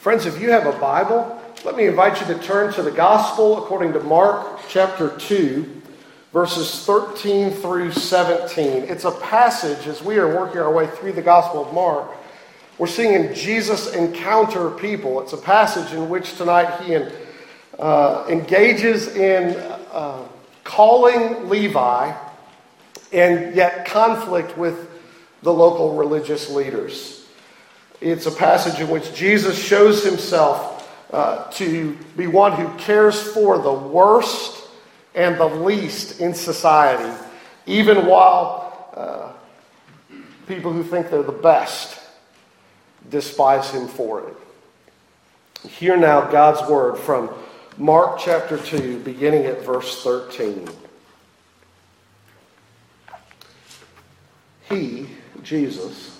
Friends, if you have a Bible, let me invite you to turn to the Gospel according to Mark chapter 2, verses 13 through 17. It's a passage as we are working our way through the Gospel of Mark. We're seeing Jesus encounter people. It's a passage in which tonight he uh, engages in uh, calling Levi and yet conflict with the local religious leaders. It's a passage in which Jesus shows himself uh, to be one who cares for the worst and the least in society, even while uh, people who think they're the best despise him for it. Hear now God's word from Mark chapter 2, beginning at verse 13. He, Jesus,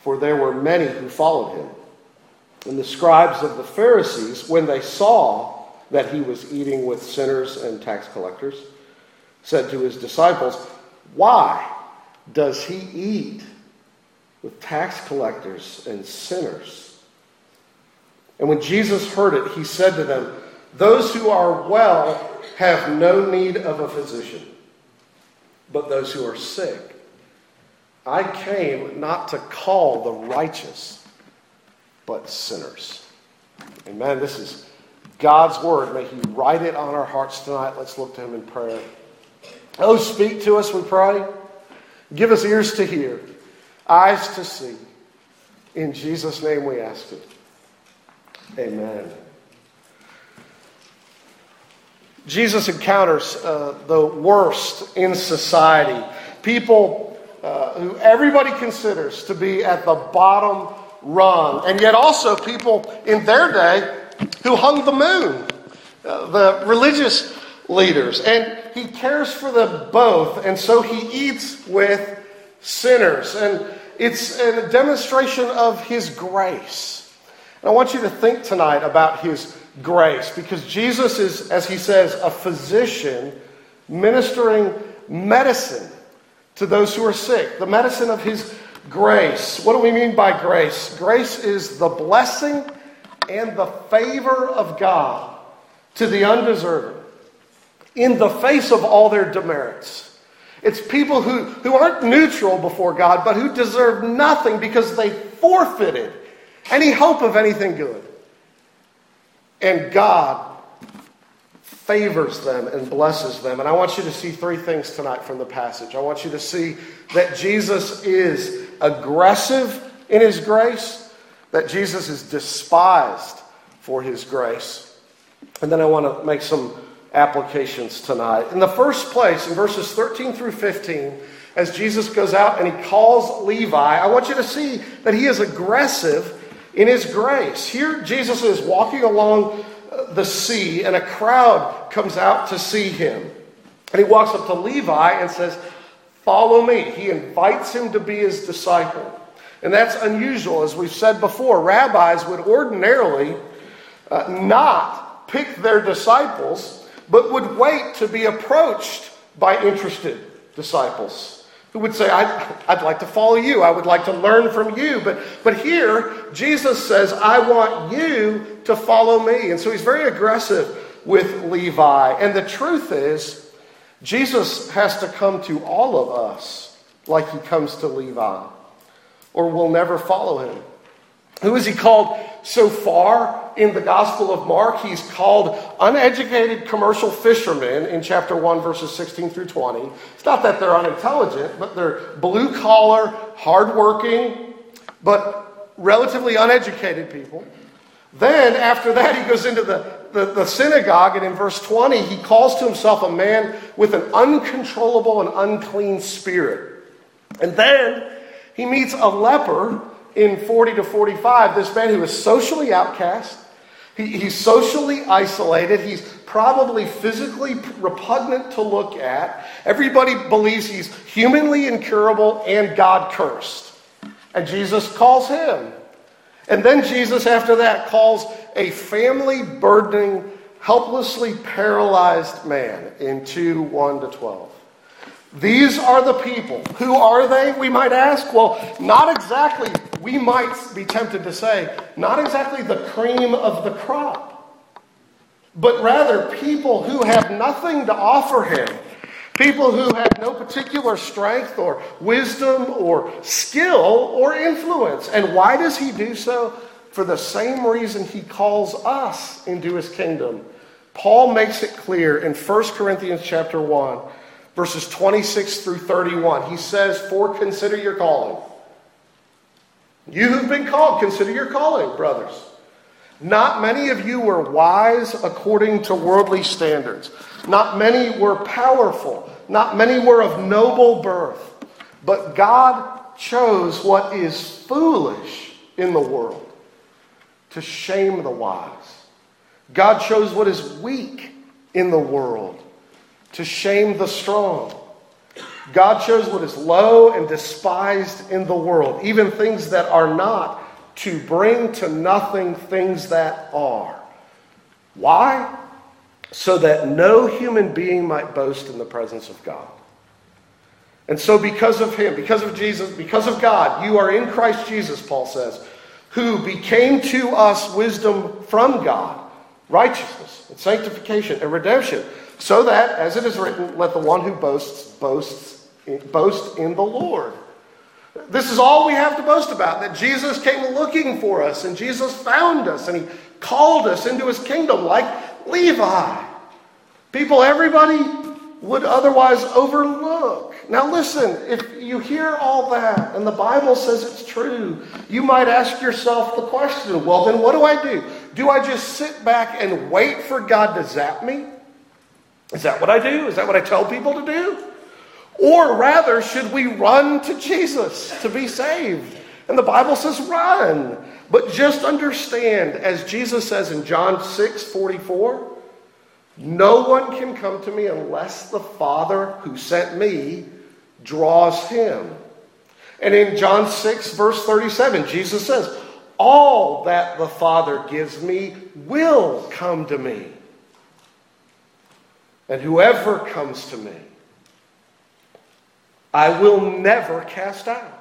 for there were many who followed him. And the scribes of the Pharisees, when they saw that he was eating with sinners and tax collectors, said to his disciples, Why does he eat with tax collectors and sinners? And when Jesus heard it, he said to them, Those who are well have no need of a physician, but those who are sick. I came not to call the righteous, but sinners. Amen. This is God's word. May He write it on our hearts tonight. Let's look to Him in prayer. Oh, speak to us, we pray. Give us ears to hear, eyes to see. In Jesus' name we ask it. Amen. Jesus encounters uh, the worst in society. People uh, who everybody considers to be at the bottom rung, and yet also people in their day who hung the moon, uh, the religious leaders. And he cares for them both, and so he eats with sinners. And it's a demonstration of his grace. And I want you to think tonight about his grace because Jesus is, as he says, a physician ministering medicine to those who are sick, the medicine of his grace. What do we mean by grace? Grace is the blessing and the favor of God to the undeserving in the face of all their demerits. It's people who, who aren't neutral before God, but who deserve nothing because they forfeited any hope of anything good. And God favors them and blesses them. And I want you to see three things tonight from the passage. I want you to see that Jesus is aggressive in his grace, that Jesus is despised for his grace. And then I want to make some applications tonight. In the first place, in verses 13 through 15, as Jesus goes out and he calls Levi, I want you to see that he is aggressive in his grace. Here, Jesus is walking along the sea, and a crowd comes out to see him. And he walks up to Levi and says, Follow me. He invites him to be his disciple. And that's unusual. As we've said before, rabbis would ordinarily uh, not pick their disciples, but would wait to be approached by interested disciples who would say, I'd, I'd like to follow you. I would like to learn from you. But, but here, Jesus says, I want you to follow me. And so he's very aggressive with Levi. And the truth is, Jesus has to come to all of us like he comes to Levi, or we'll never follow him. Who is he called so far in the Gospel of Mark? He's called uneducated commercial fishermen in chapter 1, verses 16 through 20. It's not that they're unintelligent, but they're blue collar, hardworking, but relatively uneducated people. Then, after that, he goes into the, the, the, synagogue, and in verse 20, he calls to himself a man with an uncontrollable and unclean spirit. And then he meets a leper in 40 to 45, this man who is socially outcast. He, he's socially isolated. He's probably physically repugnant to look at. Everybody believes he's humanly incurable and God cursed. And Jesus calls him. And then Jesus, after that, calls a family burdening, helplessly paralyzed man in 2 1 to 12. These are the people. Who are they, we might ask? Well, not exactly, we might be tempted to say, not exactly the cream of the crop, but rather people who have nothing to offer him. People who have no particular strength or wisdom or skill or influence. And why does he do so? For the same reason he calls us into his kingdom. Paul makes it clear in 1 Corinthians chapter 1 verses 26 through 31. He says, For consider your calling. You who've been called, consider your calling, brothers. Not many of you were wise according to worldly standards. Not many were powerful. Not many were of noble birth. But God chose what is foolish in the world to shame the wise. God chose what is weak in the world to shame the strong. God chose what is low and despised in the world, even things that are not, to bring to nothing things that are. Why? So that no human being might boast in the presence of God. And so, because of Him, because of Jesus, because of God, you are in Christ Jesus, Paul says, who became to us wisdom from God, righteousness and sanctification and redemption so that, as it is written, let the one who boasts boasts boast in the Lord. This is all we have to boast about that Jesus came looking for us and Jesus found us and he called us into his kingdom like Levi. People everybody would otherwise overlook. Now, listen, if you hear all that and the Bible says it's true, you might ask yourself the question well, then what do I do? Do I just sit back and wait for God to zap me? Is that what I do? Is that what I tell people to do? Or rather, should we run to Jesus to be saved? And the Bible says run. But just understand, as Jesus says in John 6 44, no one can come to me unless the Father who sent me draws him. And in John 6, verse 37, Jesus says, All that the Father gives me will come to me. And whoever comes to me, I will never cast out.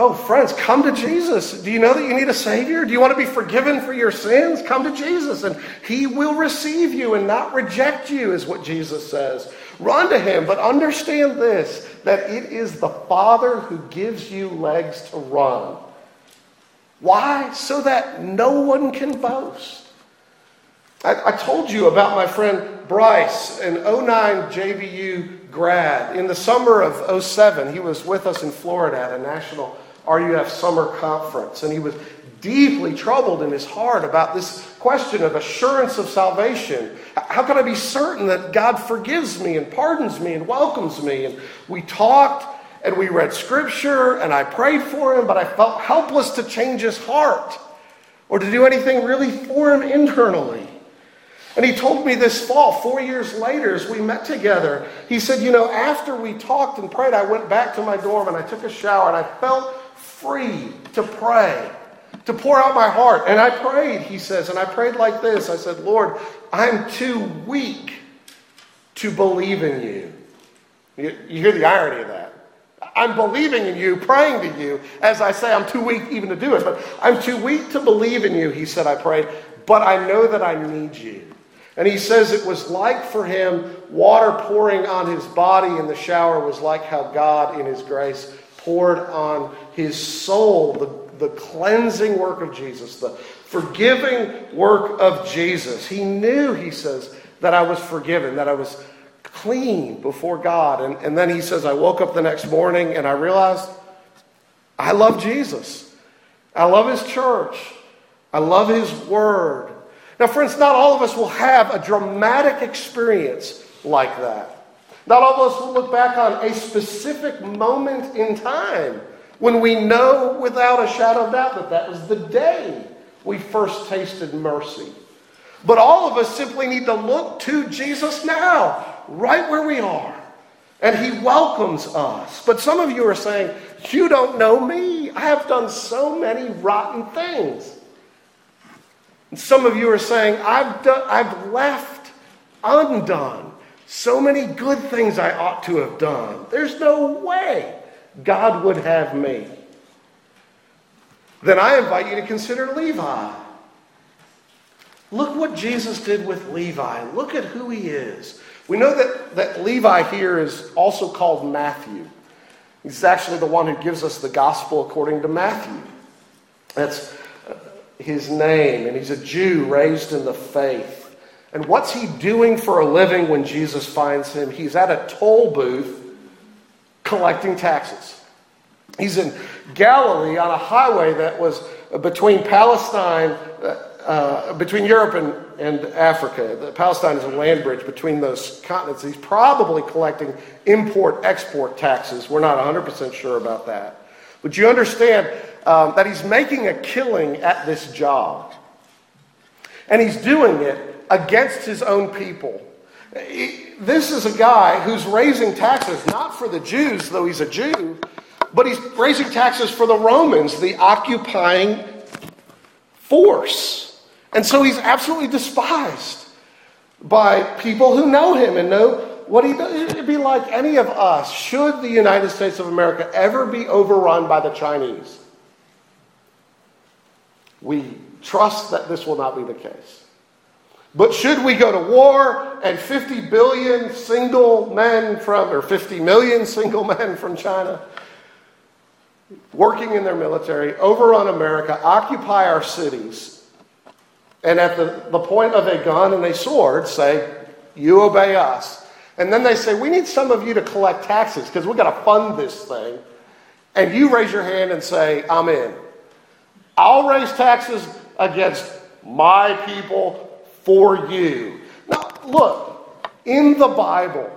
Oh, friends, come to Jesus. Do you know that you need a Savior? Do you want to be forgiven for your sins? Come to Jesus, and He will receive you and not reject you, is what Jesus says. Run to Him, but understand this that it is the Father who gives you legs to run. Why? So that no one can boast. I, I told you about my friend Bryce, an 09 JBU grad. In the summer of 07, he was with us in Florida at a national RUF summer conference, and he was deeply troubled in his heart about this question of assurance of salvation. How can I be certain that God forgives me and pardons me and welcomes me? And we talked and we read scripture and I prayed for him, but I felt helpless to change his heart or to do anything really for him internally. And he told me this fall, four years later, as we met together, he said, You know, after we talked and prayed, I went back to my dorm and I took a shower and I felt free to pray, to pour out my heart. And I prayed, he says, and I prayed like this I said, Lord, I'm too weak to believe in you. You, you hear the irony of that. I'm believing in you, praying to you. As I say, I'm too weak even to do it, but I'm too weak to believe in you, he said, I prayed, but I know that I need you. And he says it was like for him, water pouring on his body in the shower was like how God, in his grace, poured on his soul the, the cleansing work of Jesus, the forgiving work of Jesus. He knew, he says, that I was forgiven, that I was clean before God. And, and then he says, I woke up the next morning and I realized I love Jesus. I love his church. I love his word. Now, friends, not all of us will have a dramatic experience like that. Not all of us will look back on a specific moment in time when we know without a shadow of doubt that that was the day we first tasted mercy. But all of us simply need to look to Jesus now, right where we are. And he welcomes us. But some of you are saying, You don't know me. I have done so many rotten things. And some of you are saying, I've, done, I've left undone so many good things I ought to have done. There's no way God would have me. Then I invite you to consider Levi. Look what Jesus did with Levi. Look at who he is. We know that, that Levi here is also called Matthew. He's actually the one who gives us the gospel according to Matthew. That's uh, his name, and he's a Jew raised in the faith. And what's he doing for a living when Jesus finds him? He's at a toll booth collecting taxes. He's in Galilee on a highway that was between Palestine uh, between Europe and, and Africa. The, Palestine is a land bridge between those continents. He's probably collecting import export taxes. We're not 100% sure about that. But you understand um, that he's making a killing at this job. And he's doing it against his own people. This is a guy who's raising taxes not for the Jews, though he's a Jew, but he's raising taxes for the Romans, the occupying force. And so he's absolutely despised by people who know him and know what he does. It'd be like any of us, should the United States of America ever be overrun by the Chinese. We trust that this will not be the case. But should we go to war and 50 billion single men from, or 50 million single men from China, working in their military, overrun America, occupy our cities, and at the, the point of a gun and a sword, say, You obey us. And then they say, We need some of you to collect taxes because we've got to fund this thing. And you raise your hand and say, I'm in. I'll raise taxes against my people for you. Now, look, in the Bible,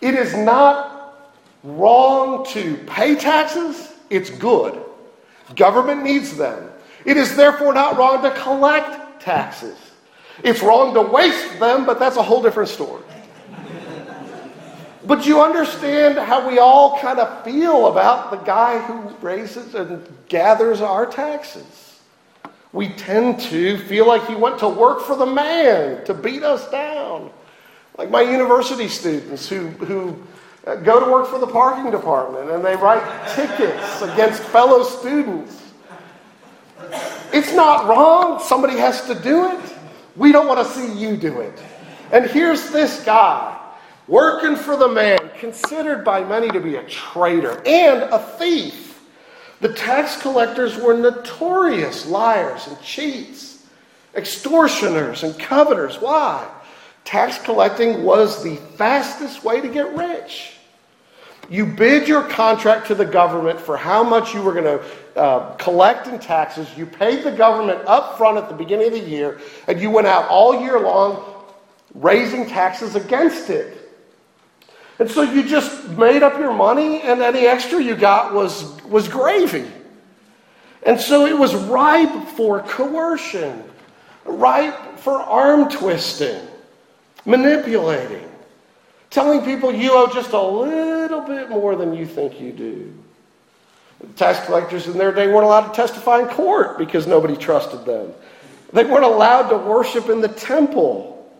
it is not wrong to pay taxes, it's good. Government needs them. It is therefore not wrong to collect taxes. It's wrong to waste them, but that's a whole different story. But you understand how we all kind of feel about the guy who raises and gathers our taxes. We tend to feel like he went to work for the man to beat us down. Like my university students who, who go to work for the parking department and they write tickets against fellow students it's not wrong. Somebody has to do it. We don't want to see you do it. And here's this guy working for the man, considered by many to be a traitor and a thief. The tax collectors were notorious liars and cheats, extortioners and coveters. Why? Tax collecting was the fastest way to get rich. You bid your contract to the government for how much you were going to uh, collect in taxes. You paid the government up front at the beginning of the year, and you went out all year long raising taxes against it. And so you just made up your money, and any extra you got was, was gravy. And so it was ripe for coercion, ripe for arm twisting, manipulating, telling people you owe just a little bit more than you think you do. Tax collectors in their day weren't allowed to testify in court because nobody trusted them. They weren't allowed to worship in the temple.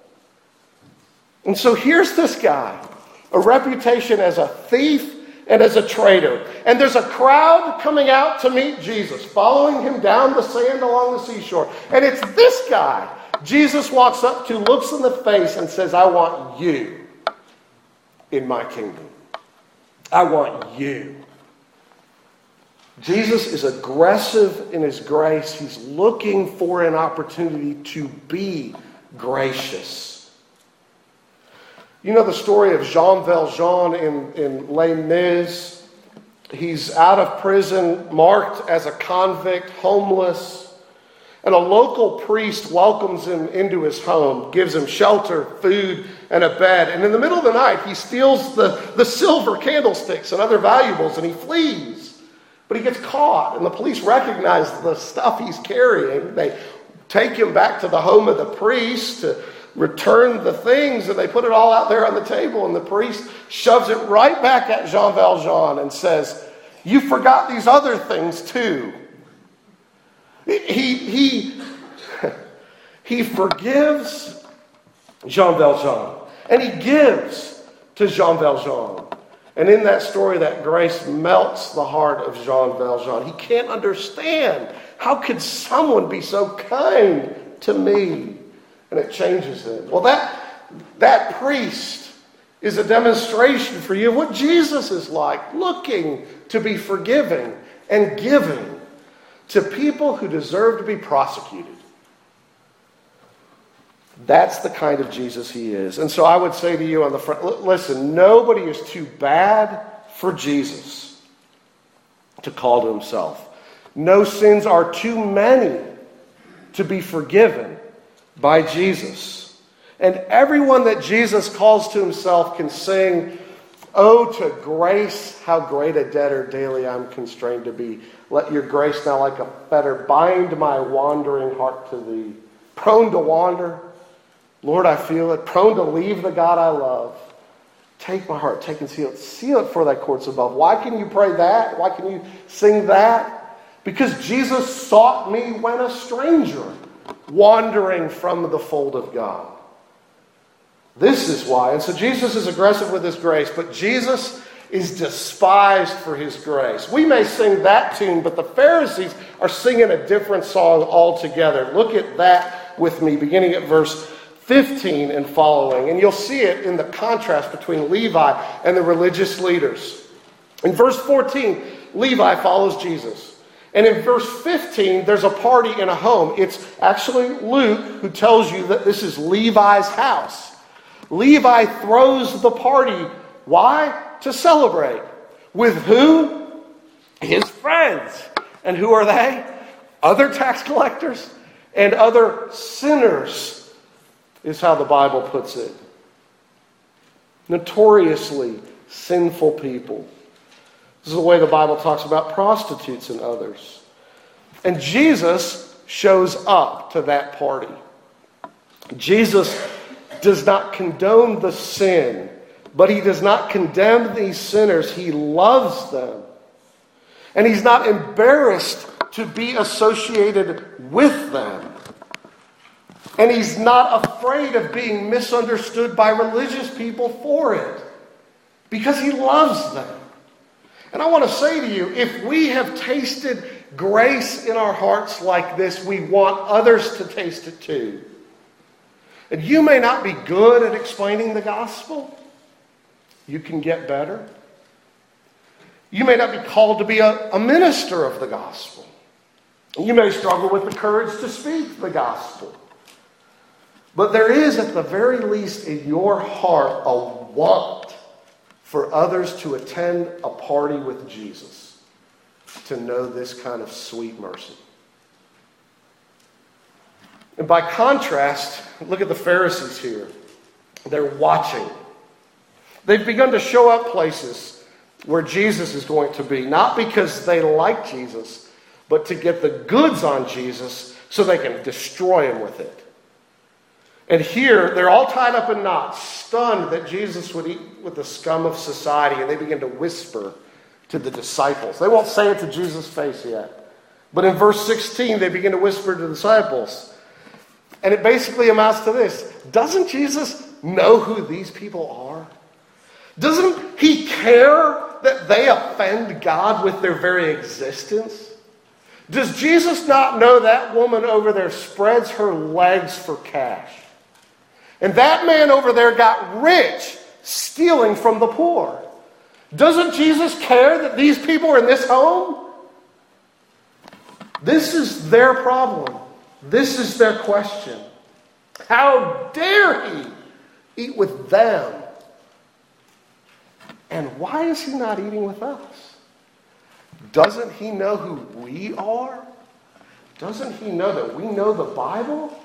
And so here's this guy, a reputation as a thief and as a traitor. And there's a crowd coming out to meet Jesus, following him down the sand along the seashore. And it's this guy Jesus walks up to, looks in the face, and says, I want you in my kingdom. I want you. Jesus is aggressive in his grace. He's looking for an opportunity to be gracious. You know the story of Jean Valjean in, in Les Mis. He's out of prison, marked as a convict, homeless. And a local priest welcomes him into his home, gives him shelter, food, and a bed. And in the middle of the night, he steals the, the silver candlesticks and other valuables and he flees But he gets caught, and the police recognize the stuff he's carrying. They take him back to the home of the priest to return the things, and they put it all out there on the table, and the priest shoves it right back at Jean Valjean and says, You forgot these other things too. He, he, he forgives Jean Valjean, and he gives to Jean Valjean. And in that story, that grace melts the heart of Jean Valjean. He can't understand. How could someone be so kind to me? And it changes him. Well, that, that priest is a demonstration for you of what Jesus is like, looking to be forgiving and giving to people who deserve to be prosecuted. That's the kind of Jesus he is. And so I would say to you on the front listen, nobody is too bad for Jesus to call to himself. No sins are too many to be forgiven by Jesus. And everyone that Jesus calls to himself can sing, Oh, to grace, how great a debtor daily I'm constrained to be. Let your grace now, like a fetter, bind my wandering heart to thee. Prone to wander, Lord, I feel it. Prone to leave the God I love. Take my heart, take and seal it. Seal it for thy courts above. Why can you pray that? Why can you sing that? Because Jesus sought me when a stranger, wandering from the fold of God. This is why. And so Jesus is aggressive with his grace, but Jesus is despised for his grace. We may sing that tune, but the Pharisees are singing a different song altogether. Look at that with me, beginning at verse 15 and following. And you'll see it in the contrast between Levi and the religious leaders. In verse 14, Levi follows Jesus. And in verse 15, there's a party in a home. It's actually Luke who tells you that this is Levi's house. Levi throws the party. Why? To celebrate. With who? His friends. And who are they? Other tax collectors and other sinners is how the Bible puts it. Notoriously sinful people. This is the way the Bible talks about prostitutes and others. And Jesus shows up to that party. Jesus does not condone the sin, but he does not condemn these sinners. He loves them. And he's not embarrassed to be associated with them. And he's not afraid of being misunderstood by religious people for it because he loves them. And I want to say to you if we have tasted grace in our hearts like this, we want others to taste it too. And you may not be good at explaining the gospel, you can get better. You may not be called to be a, a minister of the gospel. You may struggle with the courage to speak the gospel. But there is, at the very least, in your heart, a want for others to attend a party with Jesus, to know this kind of sweet mercy. And by contrast, look at the Pharisees here. They're watching. They've begun to show up places where Jesus is going to be, not because they like Jesus, but to get the goods on Jesus so they can destroy him with it. And here, they're all tied up in knots, stunned that Jesus would eat with the scum of society, and they begin to whisper to the disciples. They won't say it to Jesus' face yet. But in verse 16, they begin to whisper to the disciples. And it basically amounts to this Doesn't Jesus know who these people are? Doesn't he care that they offend God with their very existence? Does Jesus not know that woman over there spreads her legs for cash? And that man over there got rich stealing from the poor. Doesn't Jesus care that these people are in this home? This is their problem. This is their question. How dare he eat with them? And why is he not eating with us? Doesn't he know who we are? Doesn't he know that we know the Bible?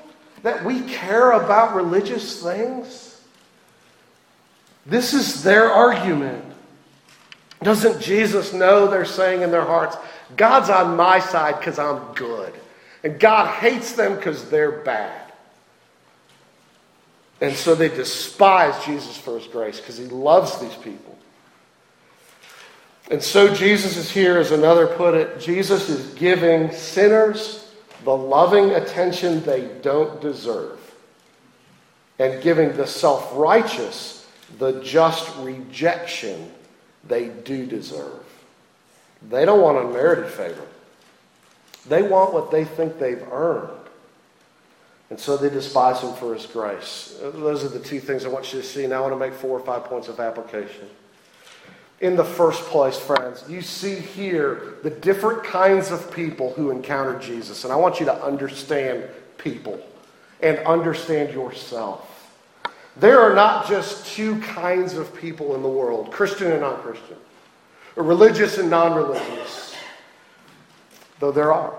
That we care about religious things? This is their argument. Doesn't Jesus know they're saying in their hearts, God's on my side because I'm good. And God hates them because they're bad. And so they despise Jesus for his grace because he loves these people. And so Jesus is here, as another put it, Jesus is giving sinners the loving attention they don't deserve and giving the self righteous the just rejection they do deserve. They don't want unmerited favor, they want what they think they've earned. And so they despise him for his grace. Those are the two things I want you to see. Now I want to make four or five points of application. In the first place, friends, you see here the different kinds of people who encounter Jesus. And I want you to understand people and understand yourself. There are not just two kinds of people in the world Christian and non Christian, religious and non religious, though there are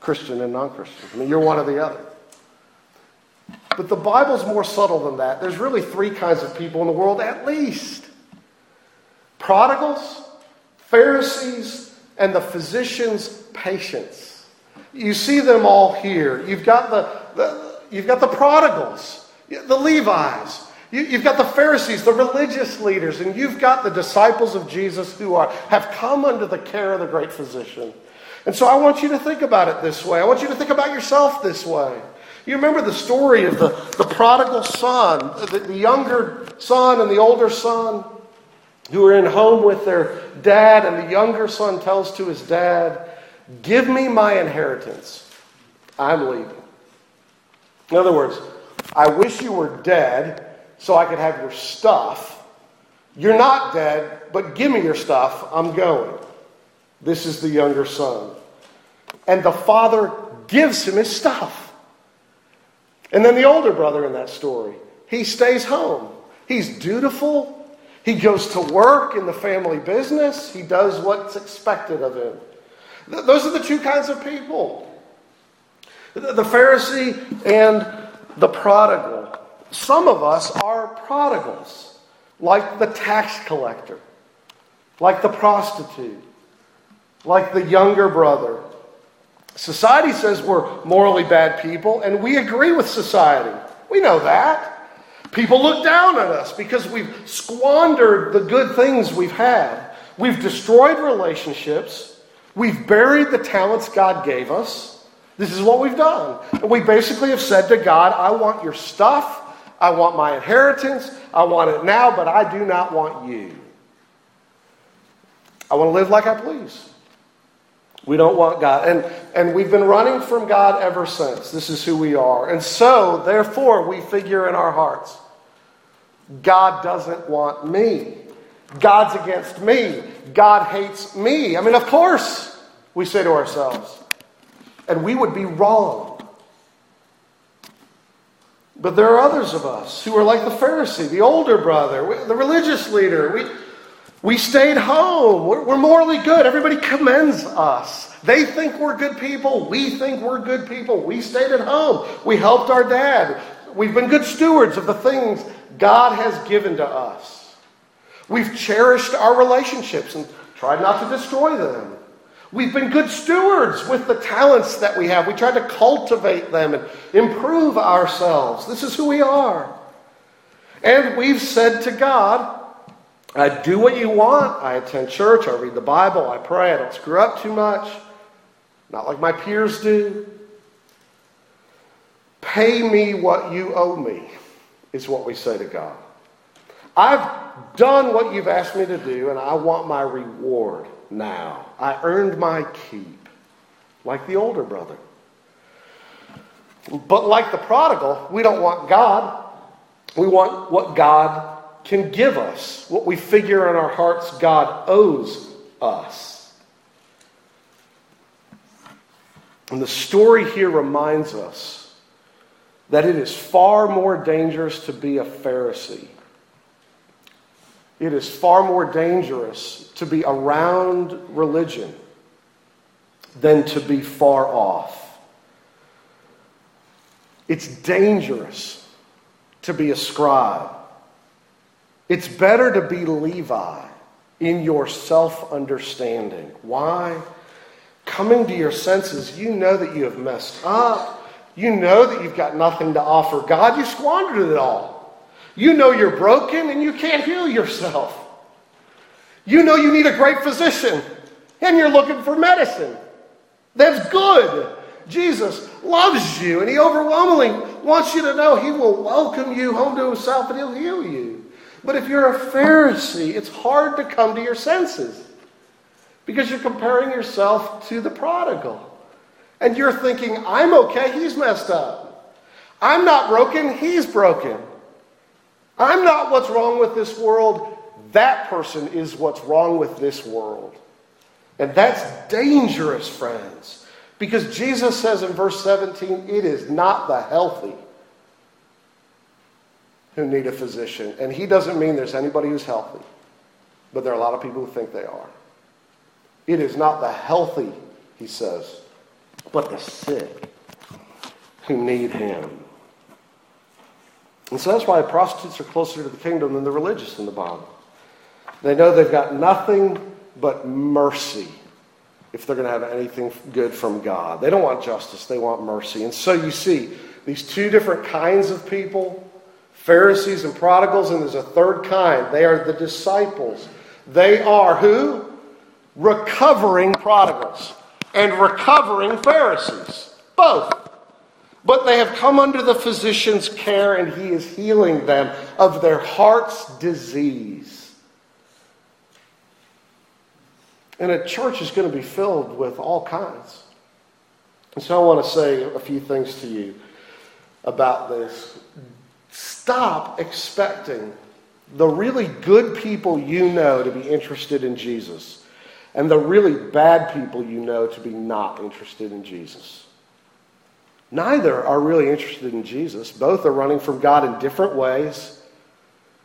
Christian and non Christian. I mean, you're one or the other. But the Bible's more subtle than that. There's really three kinds of people in the world, at least prodigals, Pharisees, and the physician's patients. You see them all here. You've got the, the you've got the prodigals, the Levites. You, have got the Pharisees, the religious leaders, and you've got the disciples of Jesus who are, have come under the care of the great physician. And so I want you to think about it this way. I want you to think about yourself this way. You remember the story of the, the prodigal son, the, the younger son and the older son who are in home with their dad, and the younger son tells to his dad, Give me my inheritance. I'm leaving. In other words, I wish you were dead so I could have your stuff. You're not dead, but give me your stuff. I'm going. This is the younger son. And the father gives him his stuff. And then the older brother in that story, he stays home. He's dutiful. He goes to work in the family business. He does what's expected of him. those are the two kinds of people the Pharisee and the prodigal. Some of us are prodigals, like the tax collector, like the prostitute, like the younger brother, Society says we're morally bad people, and we agree with society. We know that. People look down at us because we've squandered the good things we've had. We've destroyed relationships. We've buried the talents God gave us. This is what we've done. And we basically have said to God, I want your stuff. I want my inheritance. I want it now, but I do not want you. I want to live like I please. We don't want God. And, and we've been running from God ever since. This is who we are. And so, therefore, we figure in our hearts God doesn't want me. God's against me. God hates me. I mean, of course, we say to ourselves. And we would be wrong. But there are others of us who are like the Pharisee, the older brother, the religious leader. We, we stayed home. We're, we're, morally good. Everybody commends us. They think we're good people. We think we're good people. We stayed at home. We helped our dad. We've been good stewards of the things God has given to us. We've cherished our relationships and tried not to destroy them. We've been good stewards with the talents that we have. We tried to cultivate them and improve ourselves. This is who we are. And we've said to God, I do what you want. I attend church. I read the Bible. I pray. I don't screw up too much. Not like my peers do. Pay me what you owe me, is what we say to God. I've done what you've asked me to do, and I want my reward now. I earned my keep, like the older brother. But like the prodigal, we don't want God. We want what God can give us, what we figure in our hearts God owes us. And the story here reminds us that it is far more dangerous to be a Pharisee. It is far more dangerous to be around religion than to be far off. It's dangerous to be a scribe it's better to be Levi in your self understanding. Why? coming to your senses, you know that you have messed up. You know that you've got nothing to offer God. You squandered it all. You know you're broken and you can't heal yourself. You know you need a great physician and you're looking for medicine. That's good. Jesus loves you and he overwhelmingly wants you to know he will welcome you home to himself and he'll heal you. But if you're a Pharisee, it's hard to come to your senses because you're comparing yourself to the prodigal. And you're thinking, I'm okay, he's messed up. I'm not broken, he's broken. I'm not what's wrong with this world, that person is what's wrong with this world. And that's dangerous, friends. Because Jesus says in verse 17, it is not the healthy who need a physician. And he doesn't mean there's anybody who's healthy, but there are a lot of people who think they are. It is not the healthy, he says, but the sick who need him. And so that's why prostitutes are closer to the kingdom than the religious in the Bible. They know they've got nothing but mercy if they're going to have anything good from God. They don't want justice, they want mercy. And so you see these two different kinds of people Pharisees and prodigals, and there's a third kind. They are the disciples. They are who? Recovering prodigals and recovering Pharisees. Both. But they have come under the physician's care, and he is healing them of their heart's disease. And a church is going to be filled with all kinds. And so I want to say a few things to you about this. Stop expecting the really good people you know to be interested in Jesus and the really bad people you know to be not interested in Jesus. Neither are really interested in Jesus. Both are running from God in different ways,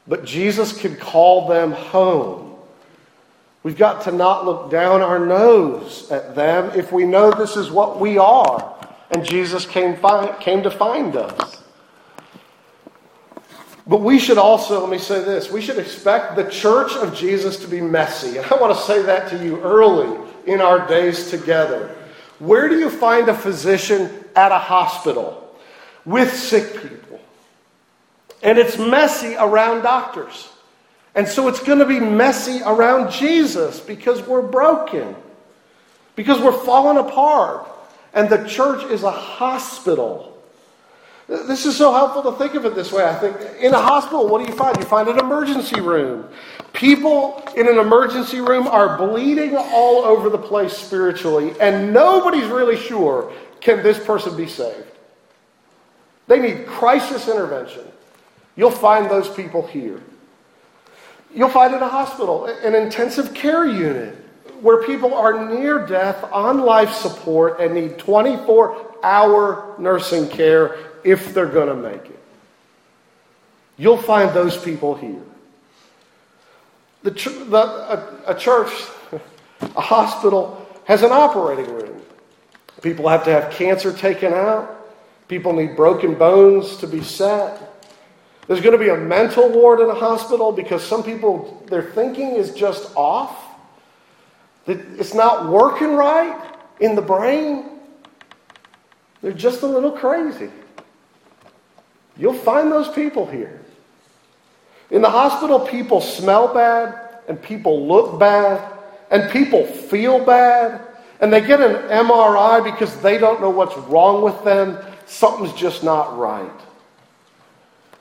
but Jesus can call them home We've got to not look down our nose at them if we know this is what we are. And Jesus came, find, came to find us. But we should also, let me say this, we should expect the church of Jesus to be messy. And I want to say that to you early in our days together. Where do you find a physician at a hospital with sick people? And it's messy around doctors. And so it's going to be messy around Jesus because we're broken, because we're falling apart. And the church is a hospital. This is so helpful to think of it this way. I think in a hospital, what do you find? You find an emergency room. People in an emergency room are bleeding all over the place spiritually, and nobody's really sure can this person be saved. They need crisis intervention. You'll find those people here. You'll find in a hospital an intensive care unit where people are near death on life support and need 24 hour nursing care if they're going to make it. You'll find those people here. The, the, a, a church, a hospital, has an operating room. People have to have cancer taken out. People need broken bones to be set. There's going to be a mental ward in a hospital because some people, their thinking is just off. It's not working right in the brain. They're just a little crazy. You'll find those people here. In the hospital, people smell bad, and people look bad, and people feel bad, and they get an MRI because they don't know what's wrong with them. Something's just not right.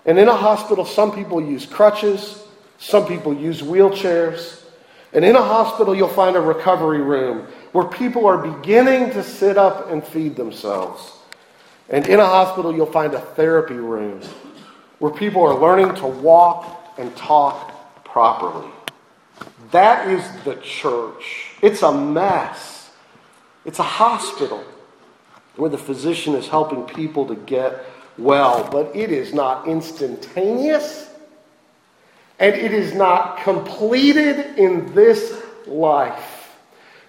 And in a hospital, some people use crutches, some people use wheelchairs. And in a hospital, you'll find a recovery room where people are beginning to sit up and feed themselves. And in a hospital, you'll find a therapy room where people are learning to walk and talk properly. That is the church. It's a mess. It's a hospital where the physician is helping people to get well, but it is not instantaneous and it is not completed in this life.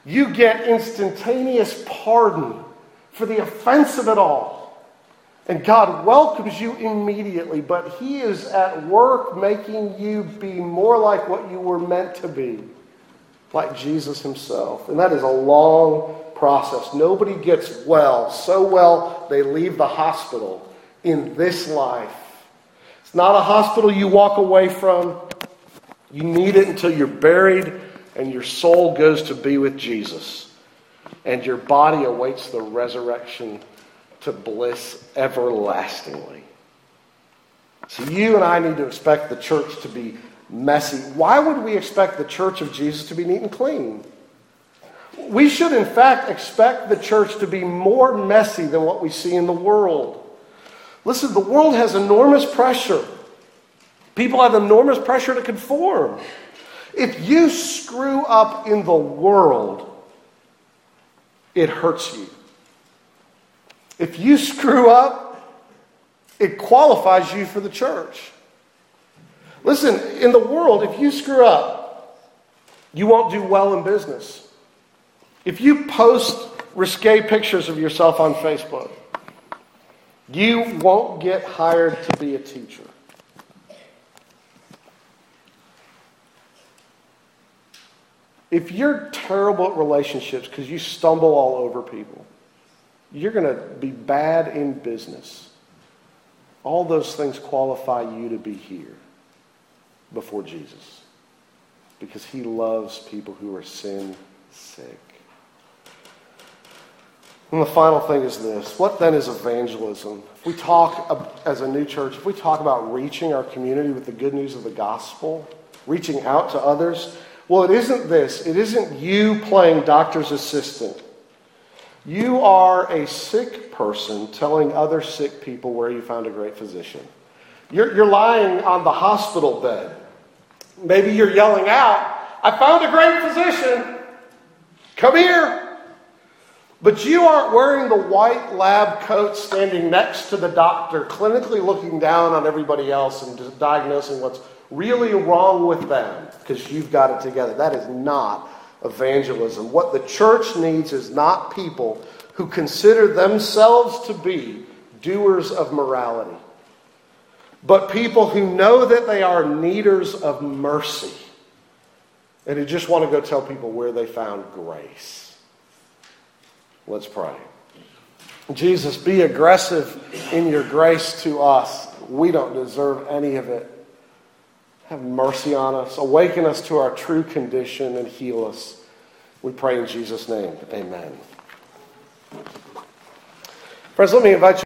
You get instantaneous pardon for the offense of it all. And God welcomes you immediately, but He is at work making you be more like what you were meant to be, like Jesus Himself. And that is a long process. Nobody gets well so well they leave the hospital in this life. It's not a hospital you walk away from. You need it until you're buried and your soul goes to be with Jesus. And your body awaits the resurrection to bliss everlastingly. So you and I need to expect the church to be messy. Why would we expect the church of Jesus to be neat and clean? We should, in fact, expect the church to be more messy than what we see in the world. Listen, the world has enormous pressure. People have enormous pressure to conform. If you screw up in the world, it hurts you. If you screw up, it qualifies you for the church. Listen, in the world, if you screw up, you won't do well in business. If you post risque pictures of yourself on Facebook, you won't get hired to be a teacher. If you're terrible at relationships because you stumble all over people, you're going to be bad in business. All those things qualify you to be here before Jesus because he loves people who are sin sick. And the final thing is this what then is evangelism? If we talk as a new church, if we talk about reaching our community with the good news of the gospel, reaching out to others, well, it isn't this. It isn't you playing doctor's assistant. You are a sick person telling other sick people where you found a great physician. You're, you're lying on the hospital bed. Maybe you're yelling out, I found a great physician. Come here. But you aren't wearing the white lab coat standing next to the doctor, clinically looking down on everybody else and diagnosing what's really wrong with them because you've got it together. That is not evangelism. What the church needs is not people who consider themselves to be doers of morality, but people who know that they are needers of mercy and who just want to go tell people where they found grace. Let's pray. Jesus, be aggressive in your grace to us. We don't deserve any of it. Have mercy on us. Awaken us to our true condition and heal us. We pray in Jesus' name. Amen. Friends, let me invite you.